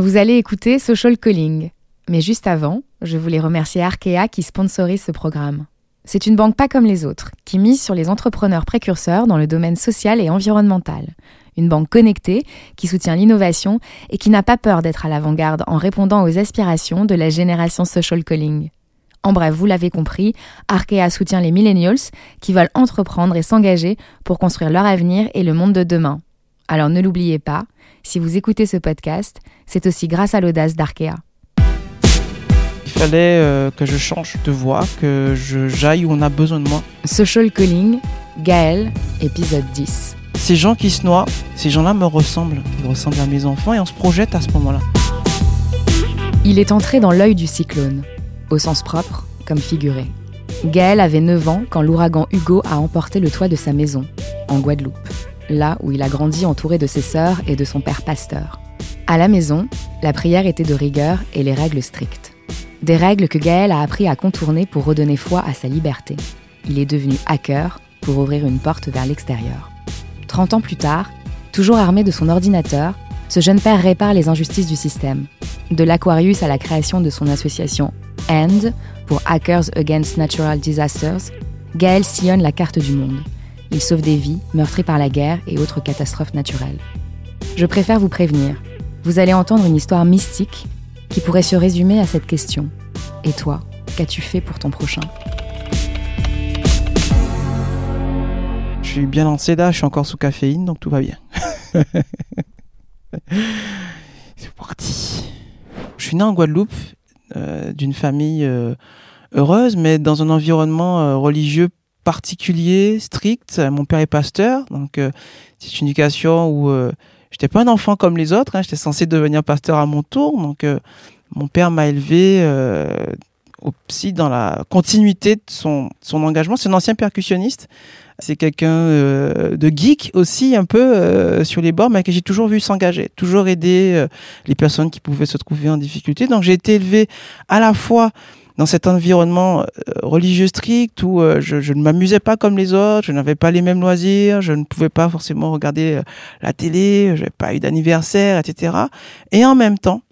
Vous allez écouter Social Calling. Mais juste avant, je voulais remercier Arkea qui sponsorise ce programme. C'est une banque pas comme les autres, qui mise sur les entrepreneurs précurseurs dans le domaine social et environnemental. Une banque connectée, qui soutient l'innovation et qui n'a pas peur d'être à l'avant-garde en répondant aux aspirations de la génération social calling. En bref, vous l'avez compris, Arkea soutient les millennials qui veulent entreprendre et s'engager pour construire leur avenir et le monde de demain. Alors ne l'oubliez pas, si vous écoutez ce podcast, c'est aussi grâce à l'audace d'Arkea. Il fallait euh, que je change de voie, que j'aille où on a besoin de moi. Social Calling, Gaël, épisode 10. Ces gens qui se noient, ces gens-là me ressemblent. Ils ressemblent à mes enfants et on se projette à ce moment-là. Il est entré dans l'œil du cyclone, au sens propre comme figuré. Gaël avait 9 ans quand l'ouragan Hugo a emporté le toit de sa maison, en Guadeloupe, là où il a grandi entouré de ses sœurs et de son père pasteur. À la maison, la prière était de rigueur et les règles strictes. Des règles que Gaël a appris à contourner pour redonner foi à sa liberté. Il est devenu hacker pour ouvrir une porte vers l'extérieur. 30 ans plus tard, toujours armé de son ordinateur, ce jeune père répare les injustices du système. De l'Aquarius à la création de son association AND, pour Hackers Against Natural Disasters, Gaël sillonne la carte du monde. Il sauve des vies meurtries par la guerre et autres catastrophes naturelles. Je préfère vous prévenir. Vous allez entendre une histoire mystique qui pourrait se résumer à cette question. Et toi, qu'as-tu fait pour ton prochain? Je suis bien lancé là, je suis encore sous caféine, donc tout va bien. C'est parti. Je suis né en Guadeloupe, euh, d'une famille euh, heureuse, mais dans un environnement euh, religieux particulier, strict. Mon père est pasteur, donc c'est une éducation où j'étais pas un enfant comme les autres. Hein, j'étais censé devenir pasteur à mon tour, donc mon père m'a élevé aussi dans la continuité de son, engagement. C'est un ancien percussionniste. C'est quelqu'un euh, de geek aussi, un peu euh, sur les bords, mais que j'ai toujours vu s'engager, toujours aider euh, les personnes qui pouvaient se trouver en difficulté. Donc j'ai été élevé à la fois dans cet environnement religieux strict où je, je, ne m'amusais pas comme les autres, je n'avais pas les mêmes loisirs, je ne pouvais pas forcément regarder la télé, je n'avais pas eu d'anniversaire, etc. Et en même temps,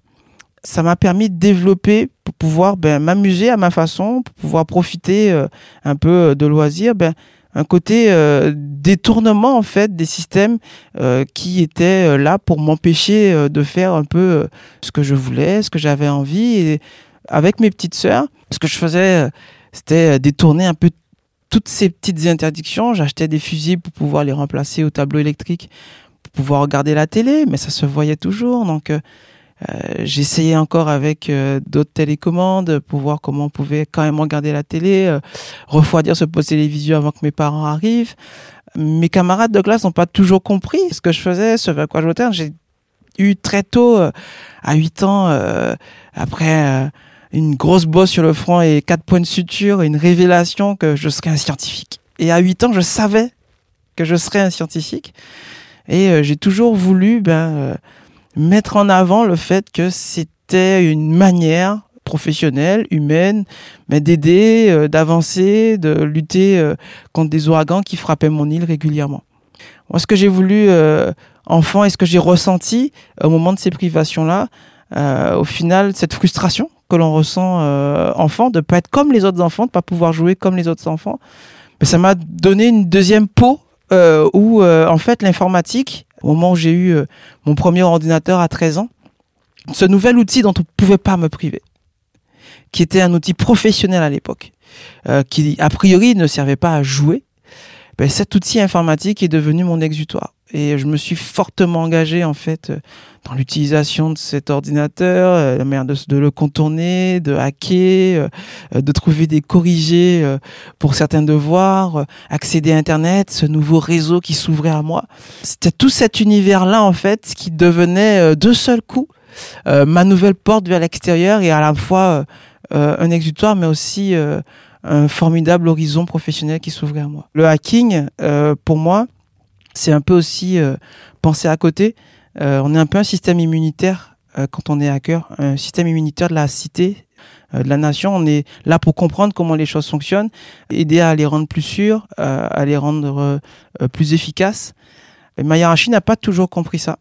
ça m'a permis de développer pour pouvoir ben, m'amuser à ma façon, pour pouvoir profiter un peu de loisirs. Ben, un côté euh, détournement en fait des systèmes euh, qui étaient euh, là pour m'empêcher de faire un peu ce que je voulais, ce que j'avais envie. Avec mes petites sœurs, ce que je faisais, c'était détourner un peu toutes ces petites interdictions. J'achetais des fusils pour pouvoir les remplacer au tableau électrique, pour pouvoir regarder la télé, mais ça se voyait toujours. Donc euh, j'essayais encore avec euh, d'autres télécommandes pour voir comment on pouvait quand même regarder la télé, euh, refroidir ce poste télévision avant que mes parents arrivent. Mes camarades de classe n'ont pas toujours compris ce que je faisais, ce vers quoi je votais. J'ai eu très tôt, à 8 ans, après une grosse bosse sur le front et quatre points de suture, une révélation que je serais un scientifique. Et à 8 ans, je savais que je serais un scientifique. Et j'ai toujours voulu ben, mettre en avant le fait que c'était une manière professionnelle, humaine, mais d'aider, euh, d'avancer, de lutter euh, contre des ouragans qui frappaient mon île régulièrement. Moi, ce que j'ai voulu euh, enfant et ce que j'ai ressenti au moment de ces privations-là, au final, cette frustration que l'on ressent enfant, de pas être comme les autres enfants, de pas pouvoir jouer comme les autres enfants, mais ça m'a donné une deuxième peau où, en fait, l'informatique au moment où j'ai eu euh, mon premier ordinateur à 13 ans, ce nouvel outil dont on ne pouvait pas me priver, qui était un outil professionnel à l'époque, euh, qui a priori ne servait pas à jouer, ben, cet outil informatique est devenu mon exutoire. Et je me suis fortement engagé en fait euh, dans l'utilisation de cet ordinateur, euh, de, de, le contourner, de hacker, euh, de trouver des corrigés pour certains devoirs, accéder à Internet, ce nouveau réseau qui s'ouvrait à moi. C'était tout cet univers-là en fait qui devenait de seul coup ma nouvelle porte vers l'extérieur et à la fois un exutoire mais aussi un formidable horizon professionnel qui s'ouvrait à moi. Le hacking, pour moi, c'est un peu aussi euh, penser à côté. Euh, on est un peu un système immunitaire euh, quand on est hacker, un système immunitaire de la cité, de la nation. On est là pour comprendre comment les choses fonctionnent, aider à les rendre plus sûres, à les rendre plus efficaces. Mais ma hiérarchie n'a pas toujours compris ça.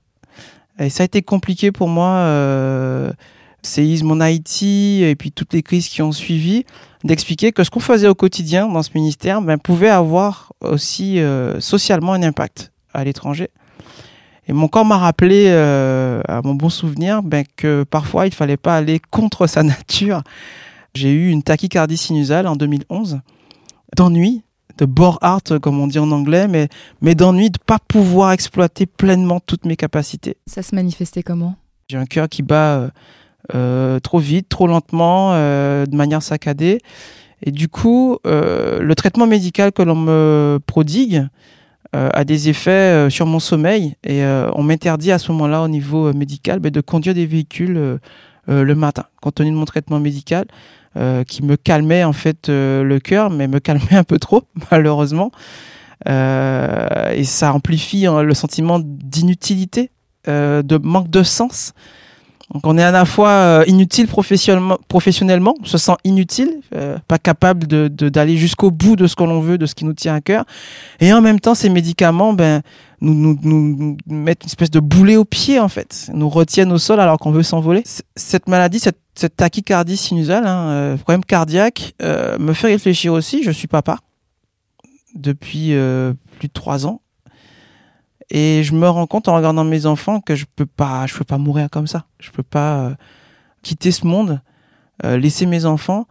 Et ça a été compliqué pour moi, euh, séisme en Haïti et puis toutes les crises qui ont suivi, d'expliquer que ce qu'on faisait au quotidien dans ce ministère ben, pouvait avoir aussi euh, socialement un impact à l'étranger. Et mon corps m'a rappelé, euh, à mon bon souvenir, ben, que parfois il fallait pas aller contre sa nature. J'ai eu une tachycardie sinusale en 2011, d'ennui, de bore art comme on dit en anglais, mais, mais d'ennui de pas pouvoir exploiter pleinement toutes mes capacités. Ça se manifestait comment? J'ai un cœur qui bat euh, trop vite, trop lentement, euh, de manière saccadée. Et du coup, euh, le traitement médical que l'on me prodigue euh, a des effets euh, sur mon sommeil. Et euh, on m'interdit à ce moment-là, au niveau euh, médical, ben, de conduire des véhicules euh, euh, le matin, compte tenu de mon traitement médical, euh, qui me calmait en fait euh, le cœur, mais me calmait un peu trop, malheureusement. Euh, et ça amplifie hein, le sentiment d'inutilité, euh, de manque de sens. Donc on est à la fois euh, inutile professionnellement, on se sent inutile, euh, pas capable de, de- d'aller jusqu'au bout de ce que l'on veut, de ce qui nous tient à cœur. Et en même temps, ces médicaments ben, nous, mettent une espèce de boulet au pied, en fait, nous retiennent au sol alors qu'on veut s'envoler. Cette maladie, cette, tachycardie sinusale, hein, euh, problème cardiaque, me fait réfléchir aussi. Je suis papa depuis plus de trois ans. Et je me rends compte en regardant mes enfants que je peux pas, je peux pas mourir comme ça. Je peux pas euh, quitter ce monde, euh, laisser mes enfants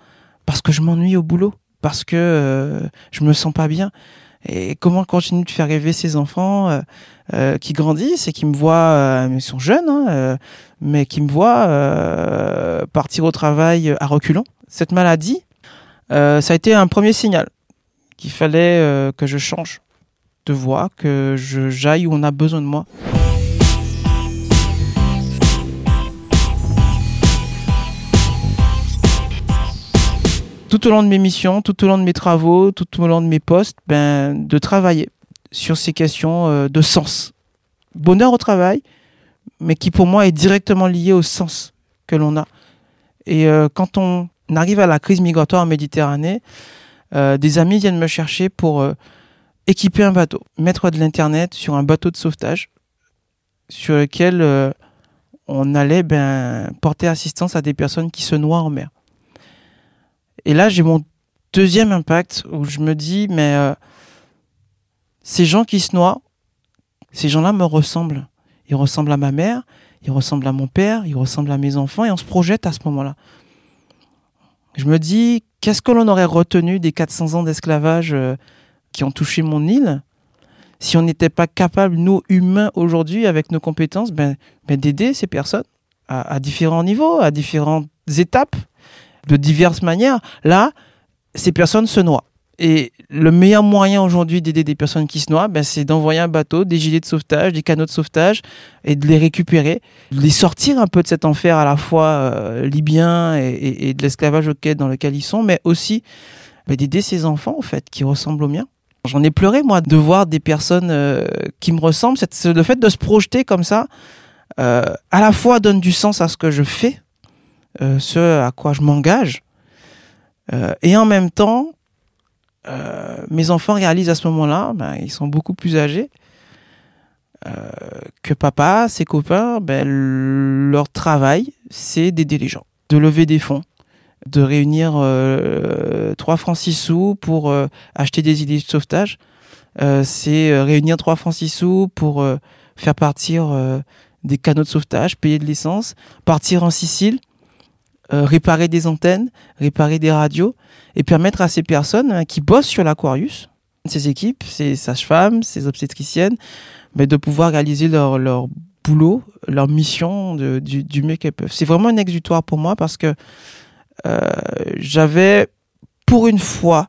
parce que je m'ennuie au boulot, parce que euh, je me sens pas bien. Et comment continuer de faire rêver ces enfants euh, euh, qui grandissent et qui me voient, euh, ils sont jeunes, hein, mais qui me voient partir au travail à reculons. Cette maladie, ça a été un premier signal qu'il fallait que je change de voie, que j'aille où on a besoin de moi. Tout au long de mes missions, tout au long de mes travaux, tout au long de mes postes, ben, de travailler sur ces questions euh, de sens. Bonheur au travail, mais qui pour moi est directement lié au sens que l'on a. Et euh, quand on arrive à la crise migratoire en Méditerranée, euh, des amis viennent me chercher pour équiper un bateau, mettre de l'internet sur un bateau de sauvetage sur lequel euh, on allait ben, porter assistance à des personnes qui se noient en mer. Et là, j'ai mon deuxième impact où je me dis, mais euh, ces gens qui se noient, ces gens-là me ressemblent. Ils ressemblent à ma mère, ils ressemblent à mon père, ils ressemblent à mes enfants, et on se projette à ce moment-là. Je me dis, qu'est-ce que l'on aurait retenu des 400 ans d'esclavage euh, qui ont touché mon île si on n'était pas capable, nous, humains, aujourd'hui, avec nos compétences, ben, ben, d'aider ces personnes à, différents niveaux, à différentes étapes, de diverses manières. Là, ces personnes se noient. Et le meilleur moyen aujourd'hui d'aider des personnes qui se noient, ben, c'est d'envoyer un bateau, des gilets de sauvetage, des canaux de sauvetage, et de les récupérer, de les sortir un peu de cet enfer à la fois euh, libyen et de l'esclavage auquel, dans lequel ils sont, mais aussi ben, d'aider ces enfants, en fait, qui ressemblent aux miens. J'en ai pleuré, moi, de voir des personnes euh, qui me ressemblent. C'est- le fait de se projeter comme ça, euh, à la fois donne du sens à ce que je fais, euh, ce à quoi je m'engage, et en même temps, mes enfants réalisent à ce moment-là, ben, ils sont beaucoup plus âgés, que papa, ses copains, ben, leur travail, c'est d'aider les gens, de lever des fonds, de réunir euh, 3 francs 6 sous pour euh, acheter des idées de sauvetage. Euh, c'est euh, réunir 3 francs 6 sous pour faire partir des canaux de sauvetage, payer de l'essence, partir en Sicile, réparer des antennes, réparer des radios et permettre à ces personnes hein, qui bossent sur l'Aquarius, ces équipes, ces sages-femmes, ces obstétriciennes, mais de pouvoir réaliser leur, boulot, leur mission du, mieux qu'elles peuvent. C'est vraiment un exutoire pour moi parce que j'avais pour une fois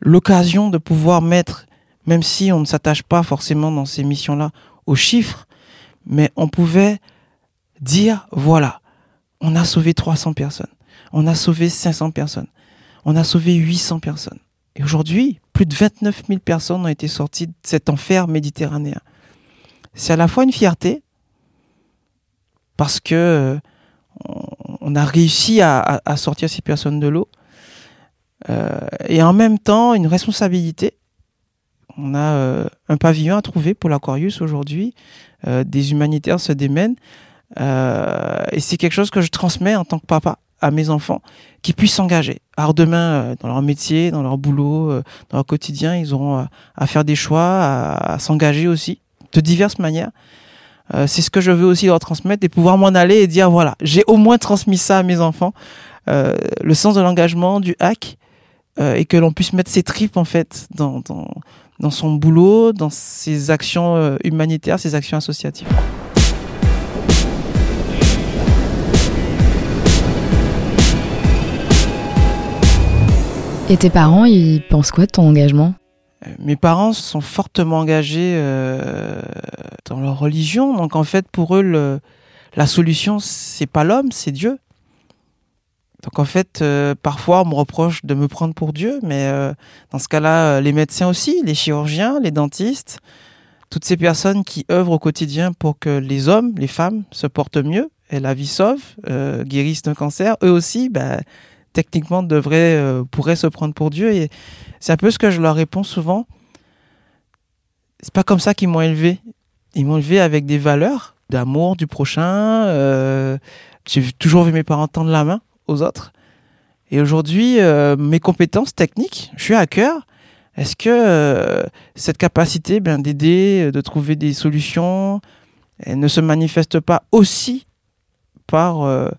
l'occasion de pouvoir mettre, même si on ne s'attache pas forcément dans ces missions-là aux chiffres, mais on pouvait dire, voilà, on a sauvé 300 personnes, on a sauvé 500 personnes, on a sauvé 800 personnes. Et aujourd'hui, plus de 29 000 personnes ont été sorties de cet enfer méditerranéen. C'est à la fois une fierté, parce que euh, on- a réussi à, sortir ces personnes de l'eau, euh, et en même temps une responsabilité. On a un pavillon à trouver pour l'Aquarius aujourd'hui. des humanitaires se démènent. et c'est quelque chose que je transmets en tant que papa à mes enfants qui puissent s'engager. Alors demain, dans leur métier, dans leur boulot, dans leur quotidien, ils auront à, faire des choix, à s'engager aussi, de diverses manières. Euh, c'est ce que je veux aussi leur transmettre et pouvoir m'en aller et dire voilà, j'ai au moins transmis ça à mes enfants, euh, le sens de l'engagement, du hack, euh, et que l'on puisse mettre ses tripes en fait dans, dans, dans son boulot, dans ses actions humanitaires, ses actions associatives. Et tes parents, ils pensent quoi de ton engagement? Mes parents sont fortement engagés euh, dans leur religion, donc en fait pour eux le, la solution c'est pas l'homme, c'est Dieu. Donc en fait euh, parfois on me reproche de me prendre pour Dieu, mais euh, dans ce cas-là les médecins aussi, les chirurgiens, les dentistes, toutes ces personnes qui œuvrent au quotidien pour que les hommes, les femmes se portent mieux et la vie sauve, guérissent d'un cancer, eux aussi, ben, techniquement devraient, euh, pourraient se prendre pour Dieu. Et c'est un peu ce que je leur réponds souvent. C'est pas comme ça qu'ils m'ont élevé. Ils m'ont élevé avec des valeurs d'amour du prochain. Euh, j'ai toujours vu mes parents tendre la main aux autres. Et aujourd'hui, euh, mes compétences techniques, je suis à cœur. Est-ce que cette capacité ben, d'aider, de trouver des solutions, elle ne se manifeste pas aussi par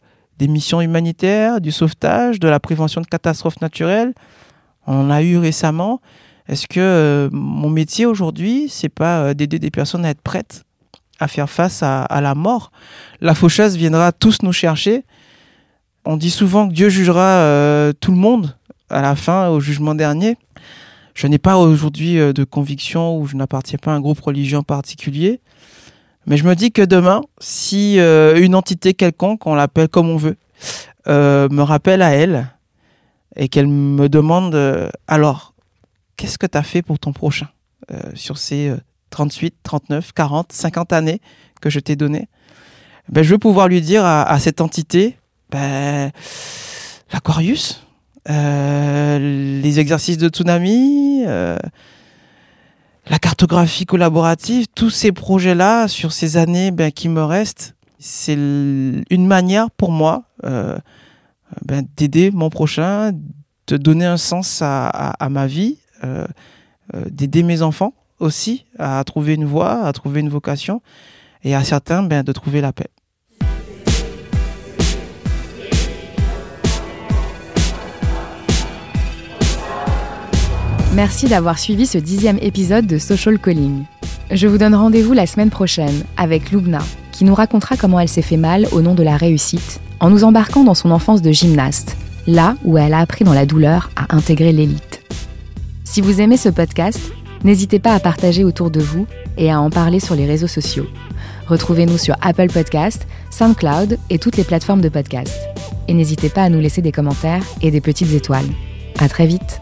des missions humanitaires, du sauvetage, de la prévention de catastrophes naturelles. On en a eu récemment. Est-ce que euh, mon métier aujourd'hui, c'est pas euh, d'aider des personnes à être prêtes à faire face à, la mort? La faucheuse viendra tous nous chercher. On dit souvent que Dieu jugera euh, tout le monde à la fin, au jugement dernier. Je n'ai pas aujourd'hui de conviction ou je n'appartiens pas à un groupe religieux en particulier. Mais je me dis que demain, si euh, une entité quelconque, on l'appelle comme on veut, euh, me rappelle à elle et qu'elle me demande euh, alors, qu'est-ce que tu as fait pour ton prochain sur ces 38, 39, 40, 50 années que je t'ai donné ben, Je veux pouvoir lui dire à, cette entité, ben, l'Aquarius, les exercices de tsunami, la cartographie collaborative, tous ces projets-là sur ces années ben, qui me restent, c'est une manière pour moi euh, ben, d'aider mon prochain, de donner un sens à, ma vie, euh, euh, d'aider mes enfants aussi à trouver une voie, à trouver une vocation, et à certains ben, de trouver la paix. Merci d'avoir suivi ce dixième épisode de Social Calling. Je vous donne rendez-vous la semaine prochaine avec Lubna, qui nous racontera comment elle s'est fait mal au nom de la réussite, en nous embarquant dans son enfance de gymnaste, là où elle a appris dans la douleur à intégrer l'élite. Si vous aimez ce podcast, n'hésitez pas à partager autour de vous et à en parler sur les réseaux sociaux. Retrouvez-nous sur Apple Podcast, SoundCloud et toutes les plateformes de podcast. Et n'hésitez pas à nous laisser des commentaires et des petites étoiles. À très vite!